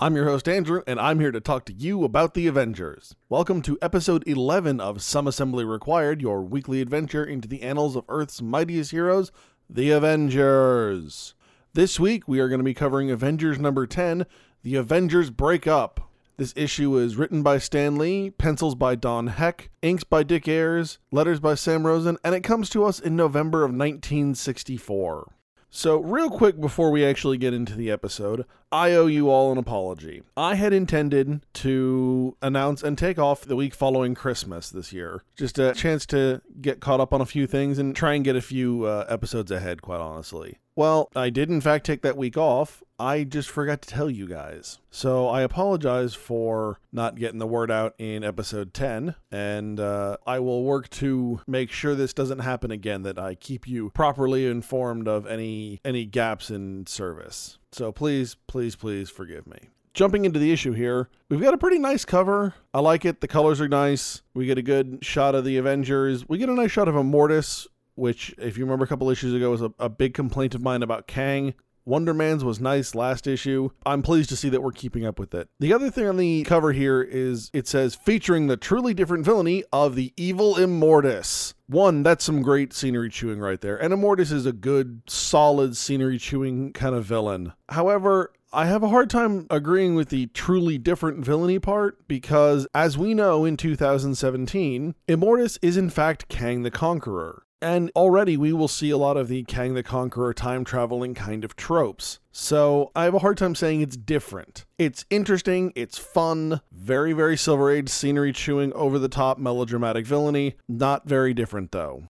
I'm your host, Andrew, and I'm here to talk to you about the Avengers. Welcome to episode 11 of Some Assembly Required, your weekly adventure into the annals of Earth's mightiest heroes, the Avengers. This week, we are going to be covering Avengers number 10, The Avengers Break Up. This issue is written by Stan Lee, pencils by Don Heck, inks by Dick Ayers, letters by Sam Rosen, and it comes to us in November of 1964. So, real quick before we actually get into the episode, I owe you all an apology. I had intended to announce and take off the week following Christmas this year. Just a chance to get caught up on a few things and try and get a few uh, episodes ahead, quite honestly. Well, I did in fact take that week off. I just forgot to tell you guys. So I apologize for not getting the word out in episode 10, and uh, I will work to make sure this doesn't happen again, that I keep you properly informed of any any gaps in service. So please, please, please forgive me. Jumping into the issue here, we've got a pretty nice cover. I like it. The colors are nice. We get a good shot of the Avengers. We get a nice shot of Immortus, which, if you remember a couple issues ago, was a, a big complaint of mine about Kang. Wonder Man's was nice last issue. I'm pleased to see that we're keeping up with it. The other thing on the cover here is it says featuring the truly different villainy of the evil Immortus. One, that's some great scenery chewing right there. And Immortus is a good, solid scenery chewing kind of villain. However, I have a hard time agreeing with the truly different villainy part because, as we know in 2017, Immortus is in fact Kang the Conqueror. And already we will see a lot of the Kang the Conqueror time traveling kind of tropes. So I have a hard time saying it's different. It's interesting, it's fun, very, very Silver Age scenery chewing, over the top melodramatic villainy. Not very different though.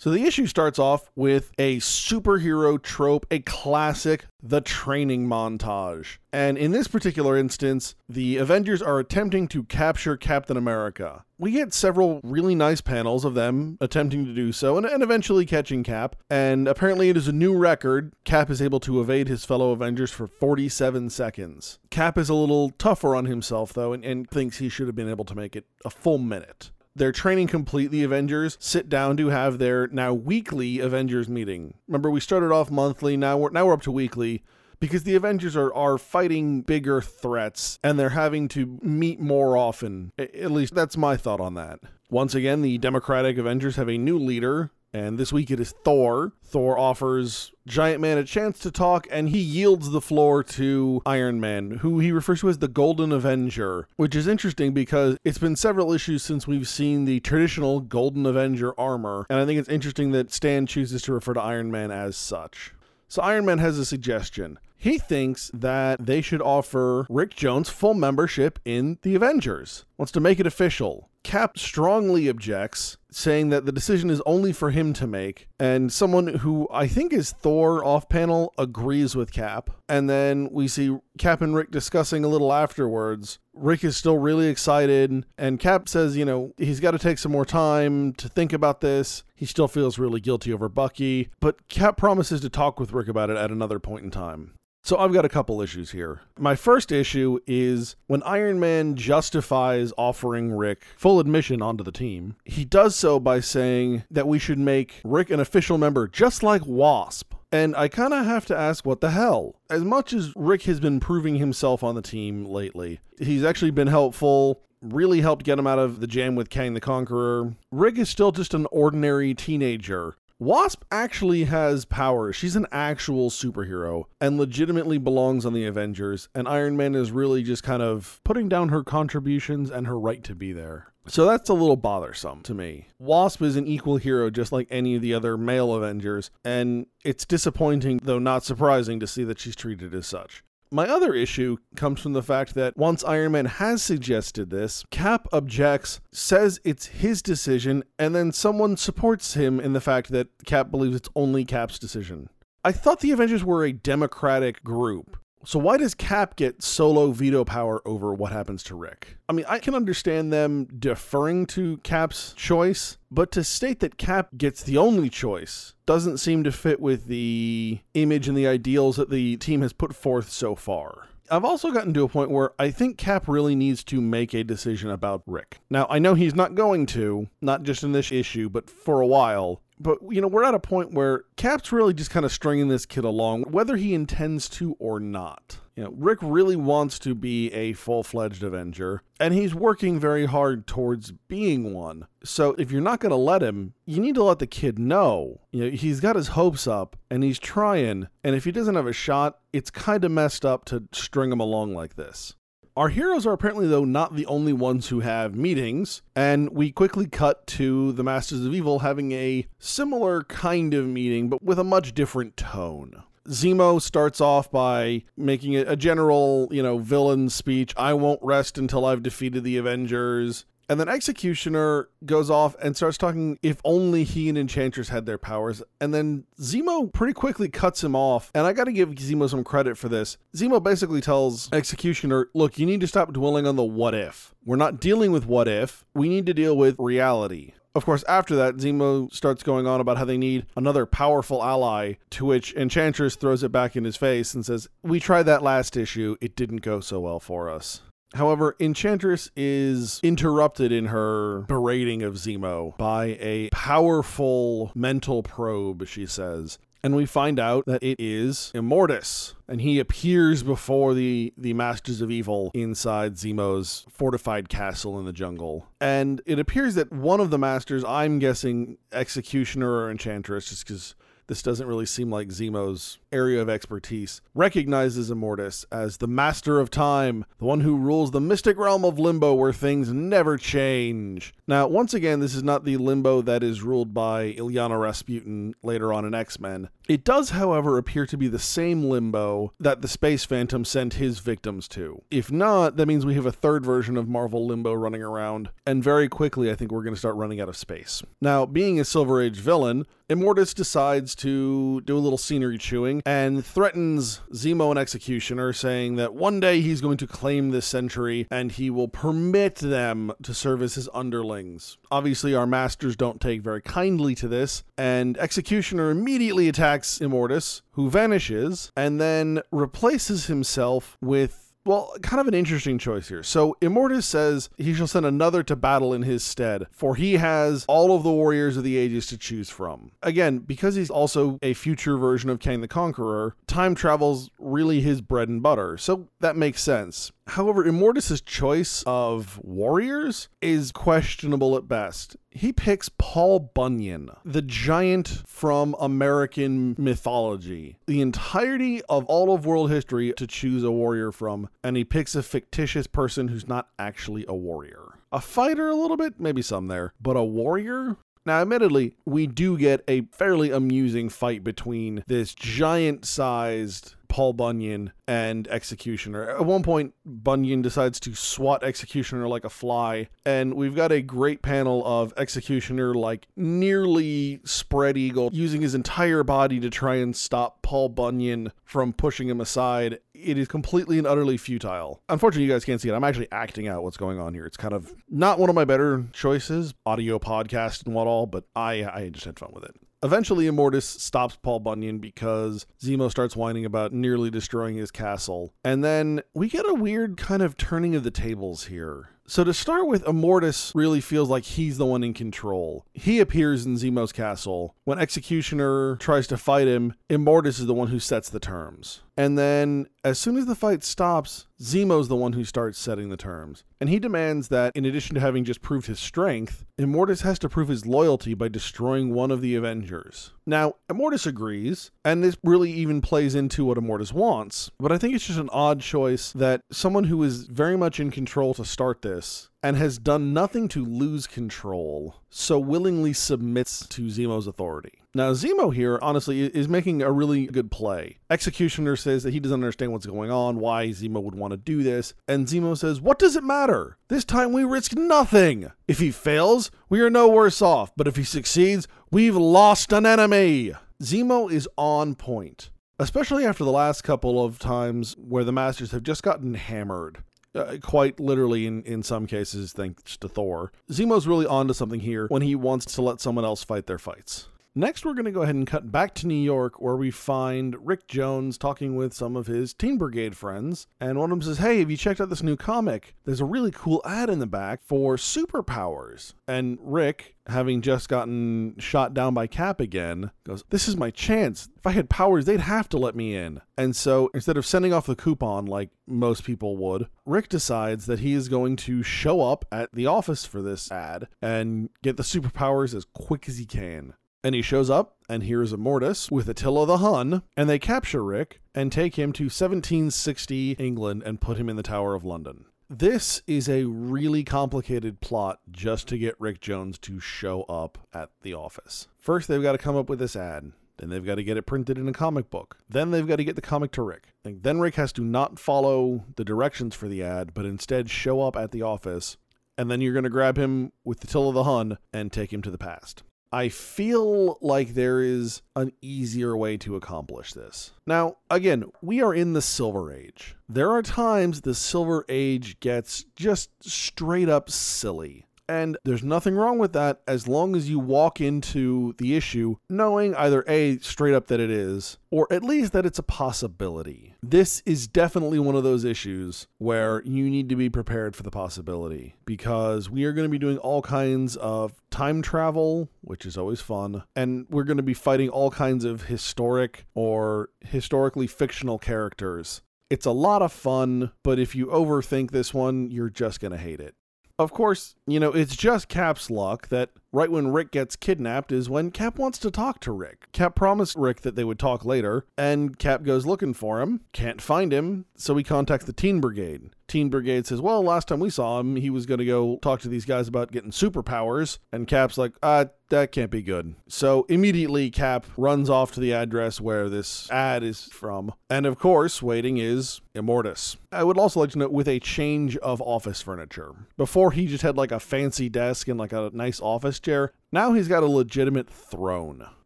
So the issue starts off with a superhero trope, a classic, the training montage. And in this particular instance, the Avengers are attempting to capture Captain America. We get several really nice panels of them attempting to do so and, and eventually catching Cap. And apparently, it is a new record. Cap is able to evade his fellow Avengers for 47 seconds. Cap is a little tougher on himself, though, and, and thinks he should have been able to make it a full minute their training complete, the Avengers sit down to have their now weekly Avengers meeting. Remember, we started off monthly, now we're now we're up to weekly because the Avengers are are fighting bigger threats and they're having to meet more often. At least that's my thought on that. Once again, the Democratic Avengers have a new leader, and this week it is Thor. Thor offers Giant Man a chance to talk, and he yields the floor to Iron Man, who he refers to as the Golden Avenger, which is interesting because it's been several issues since we've seen the traditional Golden Avenger armor, and I think it's interesting that Stan chooses to refer to Iron Man as such. So Iron Man has a suggestion. He thinks that they should offer Rick Jones full membership in the Avengers. Wants to make it official. Cap strongly objects, saying that the decision is only for him to make, and someone who I think is Thor off panel agrees with Cap. And then we see Cap and Rick discussing a little afterwards. Rick is still really excited, and Cap says, you know, he's got to take some more time to think about this. He still feels really guilty over Bucky, but Cap promises to talk with Rick about it at another point in time. So I've got a couple issues here. My first issue is when Iron Man justifies offering Rick full admission onto the team, he does so by saying that we should make Rick an official member just like Wasp. And I kind of have to ask, what the hell? As much as Rick has been proving himself on the team lately, he's actually been helpful really helped get him out of the jam with Kang the Conqueror. Rick is still just an ordinary teenager Wasp actually has powers. She's an actual superhero and legitimately belongs on the Avengers, and Iron Man is really just kind of putting down her contributions and her right to be there. So that's a little bothersome to me. Wasp is an equal hero just like any of the other male Avengers, and it's disappointing, though not surprising, to see that she's treated as such. My other issue comes from the fact that once Iron Man has suggested this, Cap objects, says it's his decision, and then someone supports him in the fact that Cap believes it's only Cap's decision. I thought the Avengers were a democratic group. So why does Cap get solo veto power over what happens to Rick? I mean, I can understand them deferring to Cap's choice, but to state that Cap gets the only choice doesn't seem to fit with the image and the ideals that the team has put forth so far. I've also gotten to a point where I think Cap really needs to make a decision about Rick. Now, I know he's not going to, not just in this issue, but for a while. But, you know, we're at a point where Cap's really just kind of stringing this kid along, whether he intends to or not. You know, Rick really wants to be a full fledged Avenger, and he's working very hard towards being one. So if you're not going to let him, you need to let the kid know. You know, he's got his hopes up and he's trying, and if he doesn't have a shot, it's kind of messed up to string him along like this. Our heroes are apparently, though, not the only ones who have meetings, and we quickly cut to the Masters of Evil having a similar kind of meeting, but with a much different tone. Zemo starts off by making a general, you know, villain speech. I won't rest until I've defeated the Avengers. And then Executioner goes off and starts talking if only he and Enchantress had their powers. And then Zemo pretty quickly cuts him off. And I got to give Zemo some credit for this. Zemo basically tells Executioner, look, you need to stop dwelling on the what if. We're not dealing with what if, we need to deal with reality. Of course, after that, Zemo starts going on about how they need another powerful ally, to which Enchantress throws it back in his face and says, We tried that last issue, it didn't go so well for us. However, Enchantress is interrupted in her berating of Zemo by a powerful mental probe, she says. And we find out that it is Immortus, and he appears before the, the Masters of Evil inside Zemo's fortified castle in the jungle. And it appears that one of the Masters, I'm guessing Executioner or Enchantress, just because this doesn't really seem like Zemo's area of expertise, recognizes Immortus as the master of time, the one who rules the mystic realm of limbo where things never change. Now, once again, this is not the limbo that is ruled by Illyana Rasputin later on in X Men. It does, however, appear to be the same limbo that the Space Phantom sent his victims to. If not, that means we have a third version of Marvel Limbo running around, and very quickly I think we're going to start running out of space. Now, being a Silver Age villain, Immortus decides to do a little scenery chewing and threatens Zemo and Executioner, saying that one day he's going to claim this century and he will permit them to serve as his underlings. Obviously, our masters don't take very kindly to this, and Executioner immediately attacks Immortus, who vanishes and then replaces himself with well, kind of an interesting choice here. So Immortus says he shall send another to battle in his stead, for he has all of the warriors of the ages to choose from. Again, because he's also a future version of Kang the Conqueror, time travel's really his bread and butter. So that makes sense. However, Immortus' choice of warriors is questionable at best. He picks Paul Bunyan, the giant from American mythology, the entirety of all of world history to choose a warrior from, and he picks a fictitious person who's not actually a warrior. A fighter, a little bit, maybe some there, but a warrior? Now, admittedly, we do get a fairly amusing fight between this giant sized Paul Bunyan and Executioner. At one point, Bunyan decides to swat Executioner like a fly, and we've got a great panel of Executioner like nearly spread eagle, using his entire body to try and stop Paul Bunyan from pushing him aside. It is completely and utterly futile. Unfortunately, you guys can't see it. I'm actually acting out what's going on here. It's kind of not one of my better choices, audio podcast and what all, but I I just had fun with it. Eventually, Immortus stops Paul Bunyan because Zemo starts whining about nearly destroying his castle. And then we get a weird kind of turning of the tables here. So, to start with, Immortus really feels like he's the one in control. He appears in Zemo's castle. When Executioner tries to fight him, Immortus is the one who sets the terms. And then, as soon as the fight stops, Zemo's the one who starts setting the terms. And he demands that, in addition to having just proved his strength, Immortus has to prove his loyalty by destroying one of the Avengers. Now, Immortus agrees, and this really even plays into what Immortus wants, but I think it's just an odd choice that someone who is very much in control to start this and has done nothing to lose control, so willingly submits to Zemo's authority. Now, Zemo here, honestly, is making a really good play. Executioner says that he doesn't understand what's going on, why Zemo would want to do this, and Zemo says, What does it matter? This time we risk nothing. If he fails, we are no worse off, but if he succeeds, we've lost an enemy. Zemo is on point. especially after the last couple of times where the Masters have just gotten hammered. Uh, quite literally, in, in some cases, thanks to Thor. Zemo's really onto something here when he wants to let someone else fight their fights. Next, we're going to go ahead and cut back to New York where we find Rick Jones talking with some of his Teen Brigade friends. And one of them says, Hey, have you checked out this new comic? There's a really cool ad in the back for superpowers. And Rick, having just gotten shot down by Cap again, goes, This is my chance. If I had powers, they'd have to let me in. And so instead of sending off the coupon like most people would, Rick decides that he is going to show up at the office for this ad and get the superpowers as quick as he can. And he shows up, and here's Immortus with Attila the Hun, and they capture Rick and take him to 1760 England and put him in the Tower of London. This is a really complicated plot just to get Rick Jones to show up at the office. First, they've got to come up with this ad. Then they've got to get it printed in a comic book. Then they've got to get the comic to Rick. Then Rick has to not follow the directions for the ad, but instead show up at the office. And then you're going to grab him with Attila the Hun and take him to the past. I feel like there is an easier way to accomplish this. Now, again, we are in the Silver Age. There are times the Silver Age gets just straight up silly. And there's nothing wrong with that as long as you walk into the issue knowing either A, straight up that it is, or at least that it's a possibility. This is definitely one of those issues where you need to be prepared for the possibility because we are going to be doing all kinds of time travel, which is always fun, and we're going to be fighting all kinds of historic or historically fictional characters. It's a lot of fun, but if you overthink this one, you're just going to hate it. Of course, you know, it's just Cap's luck that right when Rick gets kidnapped is when Cap wants to talk to Rick. Cap promised Rick that they would talk later, and Cap goes looking for him, can't find him, so he contacts the Teen Brigade. Teen Brigade says, Well, last time we saw him, he was going to go talk to these guys about getting superpowers. And Cap's like, Uh, that can't be good. So immediately, Cap runs off to the address where this ad is from. And of course, waiting is Immortus. I would also like to note with a change of office furniture. Before, he just had like a fancy desk and like a nice office chair. Now he's got a legitimate throne.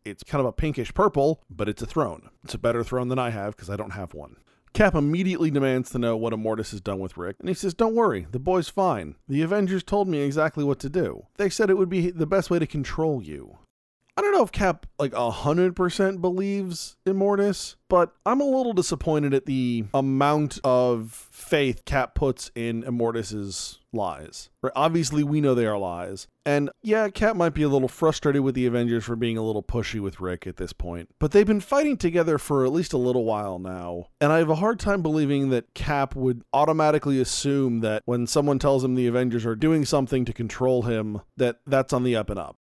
It's kind of a pinkish purple, but it's a throne. It's a better throne than I have because I don't have one. Cap immediately demands to know what Immortus has done with Rick, and he says, Don't worry, the boy's fine. The Avengers told me exactly what to do. They said it would be the best way to control you. I don't know if Cap like 100% believes Immortus, but I'm a little disappointed at the amount of faith Cap puts in Immortus's lies. Right? Obviously, we know they are lies. And yeah, Cap might be a little frustrated with the Avengers for being a little pushy with Rick at this point. But they've been fighting together for at least a little while now. And I have a hard time believing that Cap would automatically assume that when someone tells him the Avengers are doing something to control him, that that's on the up and up.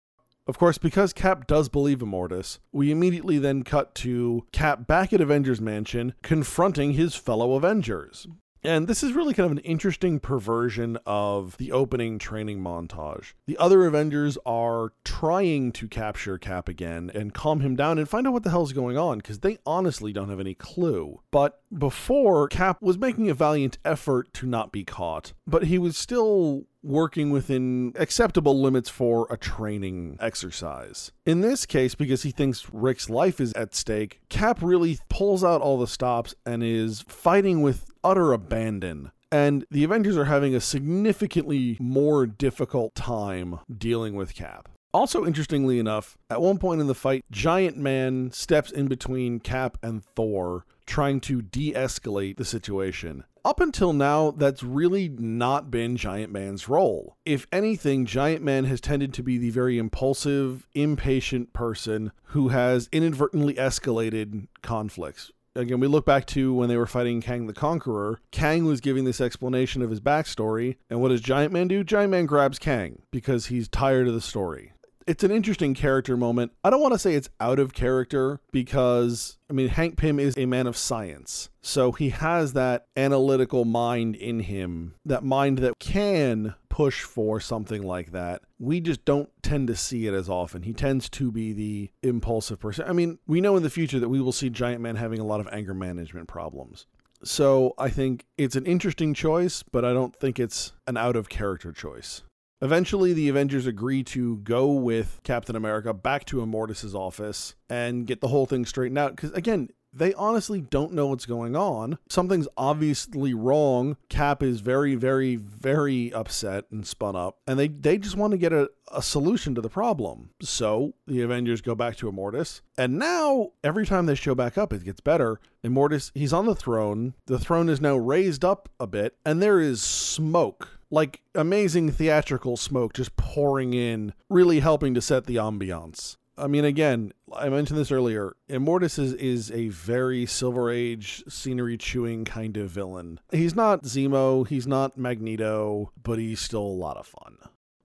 Of course, because Cap does believe Immortus, we immediately then cut to Cap back at Avengers Mansion confronting his fellow Avengers. And this is really kind of an interesting perversion of the opening training montage. The other Avengers are trying to capture Cap again and calm him down and find out what the hell's going on because they honestly don't have any clue. But before, Cap was making a valiant effort to not be caught, but he was still working within acceptable limits for a training exercise. In this case, because he thinks Rick's life is at stake, Cap really pulls out all the stops and is fighting with utter abandon. And the Avengers are having a significantly more difficult time dealing with Cap. Also, interestingly enough, at one point in the fight, Giant Man steps in between Cap and Thor, trying to de escalate the situation. Up until now, that's really not been Giant Man's role. If anything, Giant Man has tended to be the very impulsive, impatient person who has inadvertently escalated conflicts again, we look back to when they were fighting Kang the Conqueror. Kang was giving this explanation of his backstory, and what does Giant Man do? Giant Man grabs Kang because he's tired of the story. It's an interesting character moment. I don't want to say it's out of character because, I mean, Hank Pym is a man of science. So he has that analytical mind in him, that mind that can push for something like that. We just don't tend to see it as often. He tends to be the impulsive person. I mean, we know in the future that we will see Giant Man having a lot of anger management problems. So I think it's an interesting choice, but I don't think it's an out of character choice. Eventually, the Avengers agree to go with Captain America back to Immortus's office and get the whole thing straightened out. Because again, they honestly don't know what's going on. Something's obviously wrong. Cap is very, very, very upset and spun up, and they, they just want to get a, a solution to the problem. So the Avengers go back to Immortus, and now every time they show back up, it gets better. Immortus, he's on the throne. The throne is now raised up a bit, and there is smoke like amazing theatrical smoke just pouring in, really helping to set the ambiance. I mean, again, I mentioned this earlier. Immortus is, is a very Silver Age scenery chewing kind of villain. He's not Zemo, he's not Magneto, but he's still a lot of fun.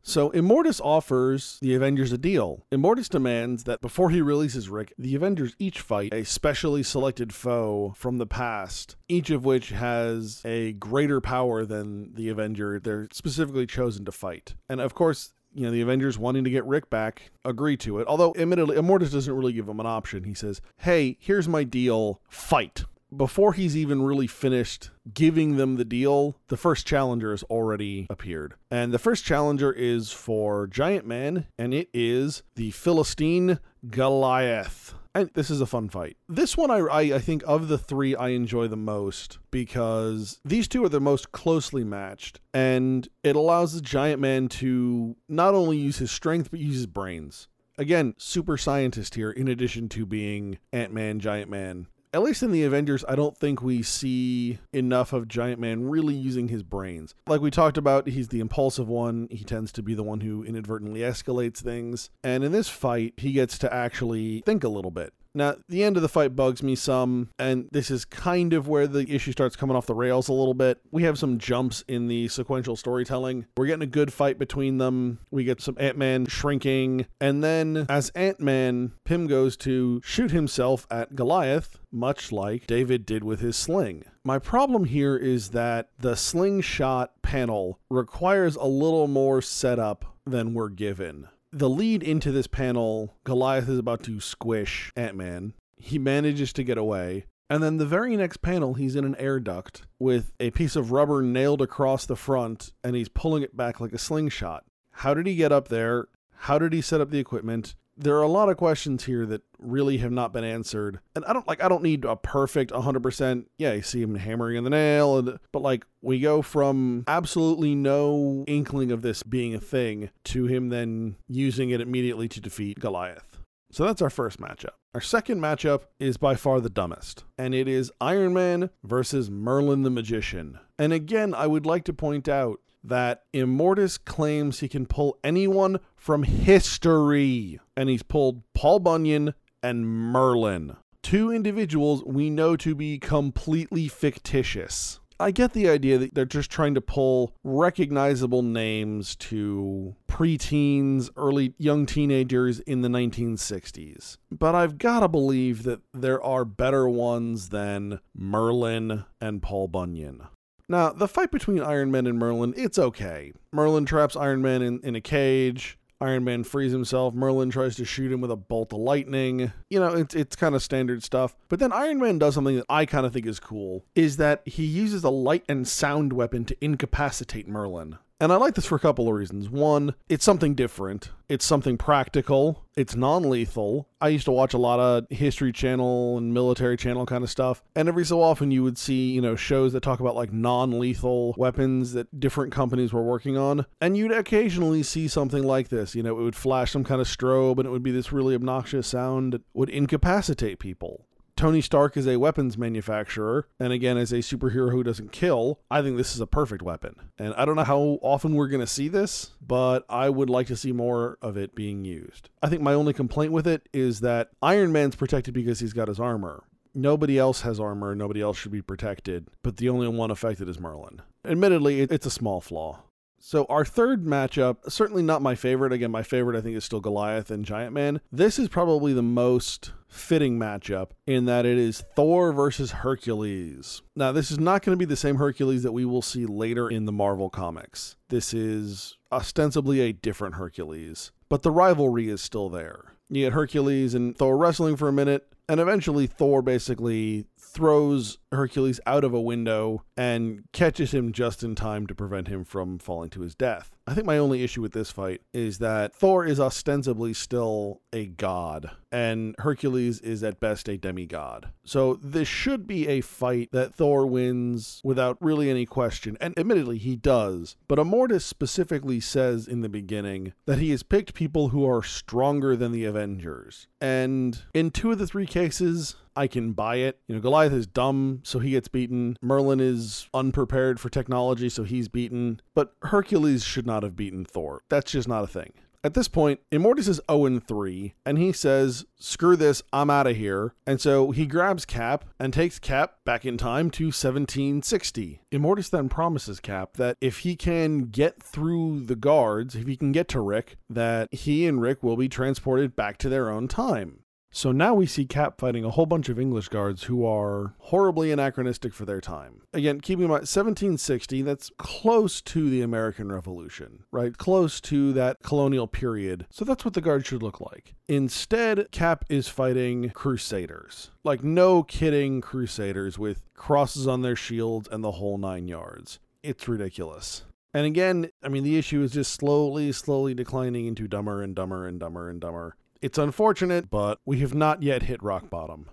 So Immortus offers the Avengers a deal. Immortus demands that before he releases Rick, the Avengers each fight a specially selected foe from the past, each of which has a greater power than the Avenger they're specifically chosen to fight. And of course, you know, the Avengers wanting to get Rick back agree to it. Although, admittedly, Immortus doesn't really give him an option. He says, hey, here's my deal, fight before he's even really finished giving them the deal, the first challenger has already appeared. And the first challenger is for Giant Man, and it is the Philistine Goliath. And this is a fun fight. This one, I, I, I, think, of the three, I enjoy the most because these two are the most closely matched, and it allows the Giant Man to not only use his strength, but use his brains. Again, super scientist here, in addition to being Ant Man, Giant Man, at least in the Avengers, I don't think we see enough of Giant Man really using his brains. Like we talked about, he's the impulsive one. He tends to be the one who inadvertently escalates things. And in this fight, he gets to actually think a little bit. Now, the end of the fight bugs me some, and this is kind of where the issue starts coming off the rails a little bit. We have some jumps in the sequential storytelling. We're getting a good fight between them. We get some Ant Man shrinking, and then as Ant Man, Pym goes to shoot himself at Goliath, much like David did with his sling. My problem here is that the slingshot panel requires a little more setup than we're given the lead into this panel, Goliath is about to squish Ant Man. He manages to get away. And then the very next panel, he's in an air duct with a piece of rubber nailed across the front and he's pulling it back like a slingshot. How did he get up there? How did he set up the equipment? There are a lot of questions here that really have not been answered. And I don't like I don't need a perfect 100%. Yeah, you see him hammering in the nail and but like we go from absolutely no inkling of this being a thing to him then using it immediately to defeat Goliath. So that's our first matchup. Our second matchup is by far the dumbest, and it is Iron Man versus Merlin the Magician. And again, I would like to point out that Immortus claims he can pull anyone from history. And he's pulled Paul Bunyan and Merlin, two individuals we know to be completely fictitious. I get the idea that they're just trying to pull recognizable names to preteens, early young teenagers in the 1960s. But I've got to believe that there are better ones than Merlin and Paul Bunyan. Now, the fight between Iron Man and Merlin, it's okay. Merlin traps Iron Man in, in a cage. Iron Man frees himself. Merlin tries to shoot him with a bolt of lightning. You know, it's it's kind of standard stuff. But then Iron Man does something that I kind of think is cool is that he uses a light and sound weapon to incapacitate Merlin. And I like this for a couple of reasons. One, it's something different. It's something practical. It's non-lethal. I used to watch a lot of History Channel and Military Channel kind of stuff, and every so often you would see, you know, shows that talk about like non-lethal weapons that different companies were working on, and you'd occasionally see something like this. You know, it would flash some kind of strobe and it would be this really obnoxious sound that would incapacitate people. Tony Stark is a weapons manufacturer, and again, as a superhero who doesn't kill, I think this is a perfect weapon. And I don't know how often we're going to see this, but I would like to see more of it being used. I think my only complaint with it is that Iron Man's protected because he's got his armor. Nobody else has armor, nobody else should be protected, but the only one affected is Merlin. Admittedly, it's a small flaw. So our third matchup, certainly not my favorite. Again, my favorite I think is still Goliath and Giant Man. This is probably the most fitting matchup in that it is Thor versus Hercules. Now, this is not going to be the same Hercules that we will see later in the Marvel comics. This is ostensibly a different Hercules, but the rivalry is still there. You get Hercules and Thor wrestling for a minute, and eventually Thor basically throws Hercules out of a window and catches him just in time to prevent him from falling to his death. I think my only issue with this fight is that Thor is ostensibly still a god, and Hercules is at best a demigod. So this should be a fight that Thor wins without really any question, and admittedly, he does. But Immortus specifically says in the beginning that he has picked people who are stronger than the Avengers. And in two of the three cases, I can buy it. You know, Goliath is dumb, so he gets beaten. Merlin is unprepared for technology, so he's beaten. But Hercules should not have beaten Thor. That's just not a thing. At this point, Immortus is 0 3, and he says, Screw this, I'm out of here. And so he grabs Cap and takes Cap back in time to 1760. Immortus then promises Cap that if he can get through the guards, if he can get to Rick, that he and Rick will be transported back to their own time. So now we see Cap fighting a whole bunch of English guards who are horribly anachronistic for their time. Again, keeping in mind 1760, that's close to the American Revolution, right? Close to that colonial period. So that's what the guards should look like. Instead, Cap is fighting crusaders. Like, no kidding, crusaders with crosses on their shields and the whole nine yards. It's ridiculous. And again, I mean, the issue is just slowly, slowly declining into dumber and dumber and dumber and dumber. It's unfortunate, but we have not yet hit rock bottom.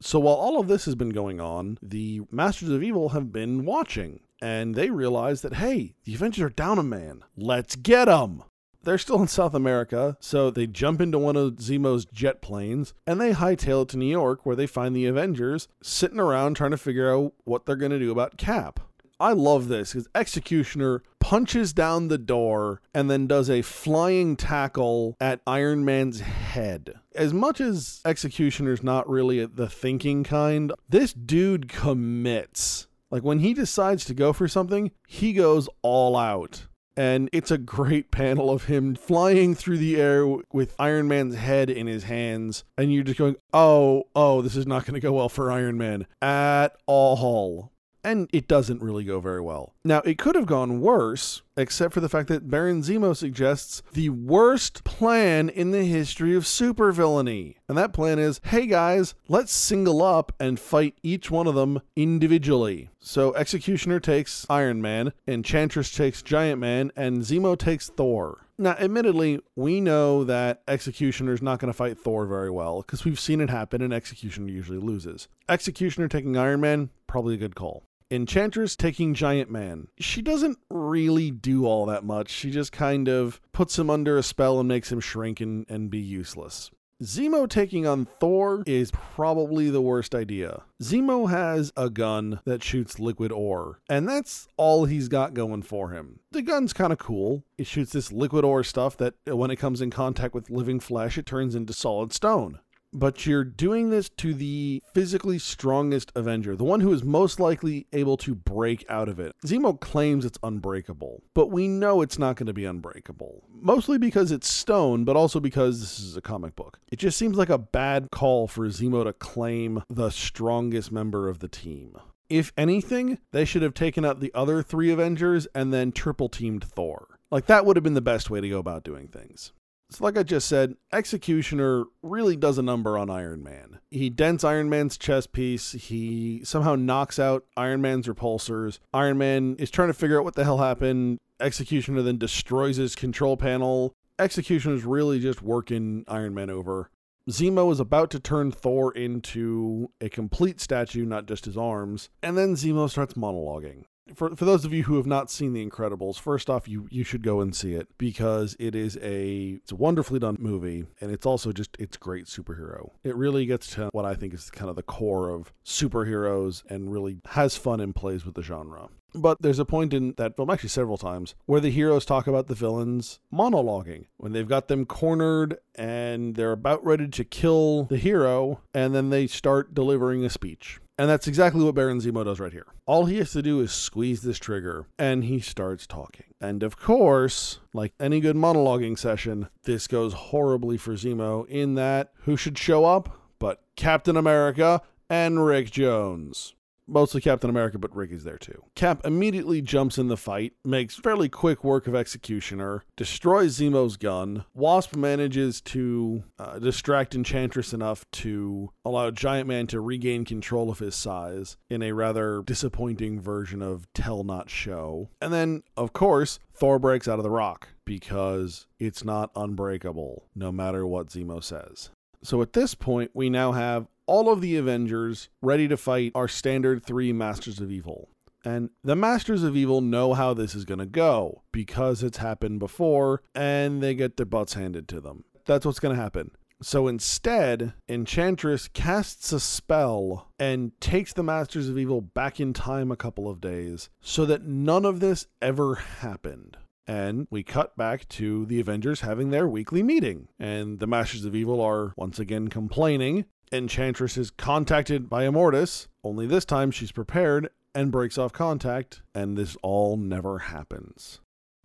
So while all of this has been going on, the Masters of Evil have been watching, and they realize that, hey, the Avengers are down a man. Let's get them! They're still in South America, so they jump into one of Zemo's jet planes and they hightail it to New York where they find the Avengers sitting around trying to figure out what they're going to do about Cap. I love this because Executioner punches down the door and then does a flying tackle at Iron Man's head. As much as Executioner's not really the thinking kind, this dude commits. Like when he decides to go for something, he goes all out. And it's a great panel of him flying through the air with Iron Man's head in his hands. And you're just going, oh, oh, this is not going to go well for Iron Man at all and it doesn't really go very well. Now, it could have gone worse, except for the fact that Baron Zemo suggests the worst plan in the history of supervillainy. And that plan is hey guys, let's single up and fight each one of them individually. So Executioner takes Iron Man, Enchantress takes Giant Man, and Zemo takes Thor. Now, admittedly, we know that Executioner's not going to fight Thor very well because we've seen it happen and Executioner usually loses. Executioner taking Iron Man, probably a good call. Enchantress taking Giant Man. She doesn't really do all that much. She just kind of puts him under a spell and makes him shrink and, and be useless. Zemo taking on Thor is probably the worst idea. Zemo has a gun that shoots liquid ore, and that's all he's got going for him. The gun's kind of cool. It shoots this liquid ore stuff that, when it comes in contact with living flesh, it turns into solid stone but you're doing this to the physically strongest Avenger, the one who is most likely able to break out of it. Zemo claims it's unbreakable, but we know it's not going to be unbreakable. Mostly because it's stone, but also because this is a comic book. It just seems like a bad call for Zemo to claim the strongest member of the team. If anything, they should have taken out the other three Avengers and then triple teamed Thor. Like, that would have been the best way to go about doing things. So, like I just said, Executioner really does a number on Iron Man. He dents Iron Man's chest piece. He somehow knocks out Iron Man's repulsors. Iron Man is trying to figure out what the hell happened. Executioner then destroys his control panel. Executioner is really just working Iron Man over. Zemo is about to turn Thor into a complete statue, not just his arms, and then Zemo starts monologuing for for those of you who have not seen The Incredibles, first off, you you should go and see it because it is a it's a wonderfully done movie and it's also just it's great superhero. It really gets to what I think is kind of the core of superheroes and really has fun and plays with the genre. But there's a point in that film, actually several times, where the heroes talk about the villains monologuing when they've got them cornered and they're about ready to kill the hero, and then they start delivering a speech. And that's exactly what Baron Zemo does right here. All he has to do is squeeze this trigger, and he starts talking. And of course, like any good monologuing session, this goes horribly for Zemo in that who should show up but Captain America and Rick Jones. Mostly Captain America, but Rick is there too. Cap immediately jumps in the fight, makes fairly quick work of Executioner, destroys Zemo's gun. Wasp manages to uh, distract Enchantress enough to allow Giant Man to regain control of his size in a rather disappointing version of Tell Not Show. And then, of course, Thor breaks out of the rock because it's not unbreakable, no matter what Zemo says. So at this point, we now have all of the Avengers ready to fight our standard three Masters of Evil. And the Masters of Evil know how this is going to go because it's happened before and they get their butts handed to them. That's what's going to happen. So instead, Enchantress casts a spell and takes the Masters of Evil back in time a couple of days so that none of this ever happened. And we cut back to the Avengers having their weekly meeting. And the Masters of Evil are once again complaining. Enchantress is contacted by Immortus, only this time she's prepared and breaks off contact, and this all never happens.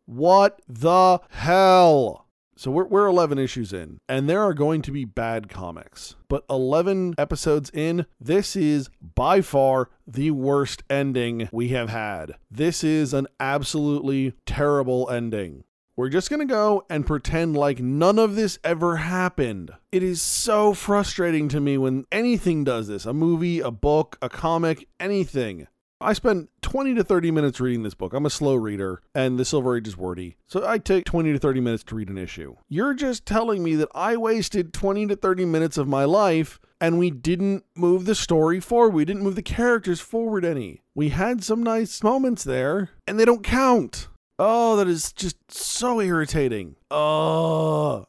What the hell? So we're, we're 11 issues in, and there are going to be bad comics. But 11 episodes in, this is by far the worst ending we have had. This is an absolutely terrible ending. We're just going to go and pretend like none of this ever happened. It is so frustrating to me when anything does this a movie, a book, a comic, anything. I spent 20 to 30 minutes reading this book. I'm a slow reader, and the Silver Age is wordy. So I take 20 to 30 minutes to read an issue. You're just telling me that I wasted 20 to 30 minutes of my life and we didn't move the story forward. We didn't move the characters forward any. We had some nice moments there, and they don't count. Oh, that is just so irritating. Oh.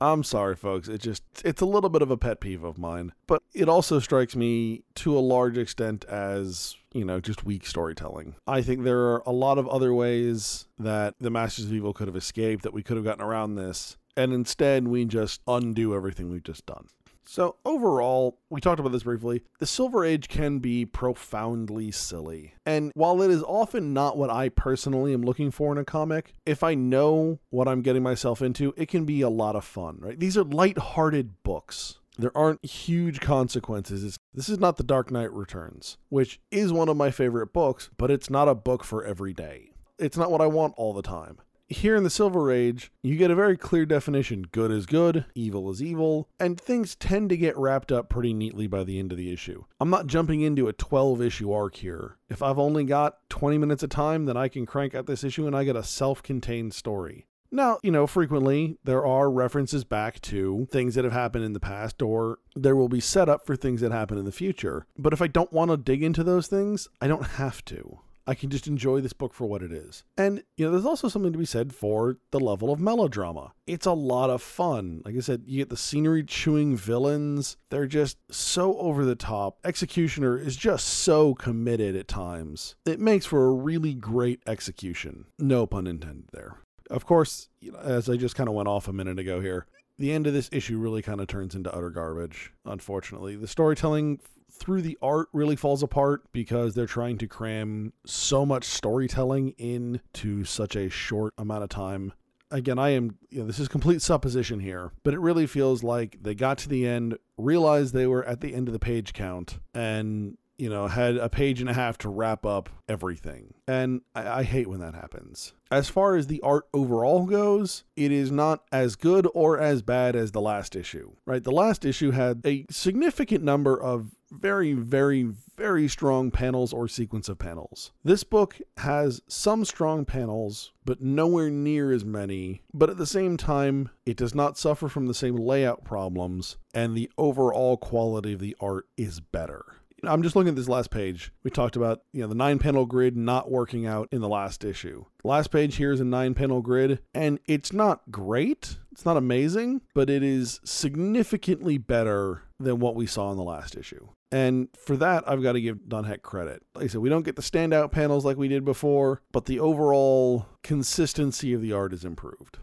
I'm sorry, folks. It just, it's a little bit of a pet peeve of mine, but it also strikes me to a large extent as, you know, just weak storytelling. I think there are a lot of other ways that the Masters of Evil could have escaped, that we could have gotten around this, and instead we just undo everything we've just done. So, overall, we talked about this briefly. The Silver Age can be profoundly silly. And while it is often not what I personally am looking for in a comic, if I know what I'm getting myself into, it can be a lot of fun, right? These are light-hearted books. There aren't huge consequences. It's, this is not The Dark Knight Returns, which is one of my favorite books, but it's not a book for every day. It's not what I want all the time here in the Silver Age, you get a very clear definition good is good, evil is evil, and things tend to get wrapped up pretty neatly by the end of the issue. I'm not jumping into a 12 issue arc here. If I've only got 20 minutes of time, then I can crank out this issue and I get a self contained story. Now, you know, frequently there are references back to things that have happened in the past, or there will be setup for things that happen in the future. But if I don't want to dig into those things, I don't have to. I can just enjoy this book for what it is. And, you know, there's also something to be said for the level of melodrama. It's a lot of fun. Like I said, you get the scenery chewing villains. They're just so over the top. Executioner is just so committed at times. It makes for a really great execution. No pun intended there. Of course, you know, as I just kind of went off a minute ago here, the end of this issue really kind of turns into utter garbage, unfortunately. The storytelling through the art really falls apart because they're trying to cram so much storytelling into such a short amount of time. Again, I am, you know, this is complete supposition here, but it really feels like they got to the end, realized they were at the end of the page count, and you know, had a page and a half to wrap up everything. And I, I, hate when that happens. As far as the art overall goes, it is not as good or as bad as the last issue, right? The last issue had a significant number of very, very, very strong panels or sequence of panels. This book has some strong panels, but nowhere near as many. But at the same time, it does not suffer from the same layout problems, and the overall quality of the art is better. I'm just looking at this last page. We talked about, you know, the nine panel grid not working out in the last issue. The last page here is a nine panel grid, and it's not great. It's not amazing, but it is significantly better than what we saw in the last issue. And for that, I've got to give Don Heck credit. Like I said, we don't get the standout panels like we did before, but the overall consistency of the art is improved.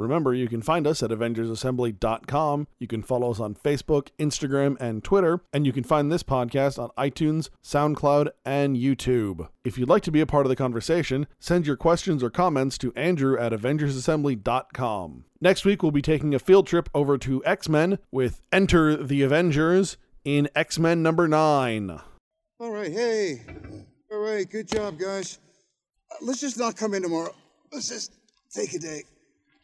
Remember, you can find us at AvengersAssembly.com. You can follow us on Facebook, Instagram, and Twitter. And you can find this podcast on iTunes, SoundCloud, and YouTube. If you'd like to be a part of the conversation, send your questions or comments to Andrew at AvengersAssembly.com. Next week, we'll be taking a field trip over to X Men with Enter the Avengers in X Men number 9. All right, hey. All right, good job, guys. Uh, let's just not come in tomorrow. Let's just take a day.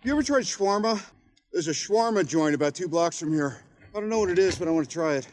You ever tried shawarma? There's a shawarma joint about two blocks from here. I don't know what it is, but I want to try it.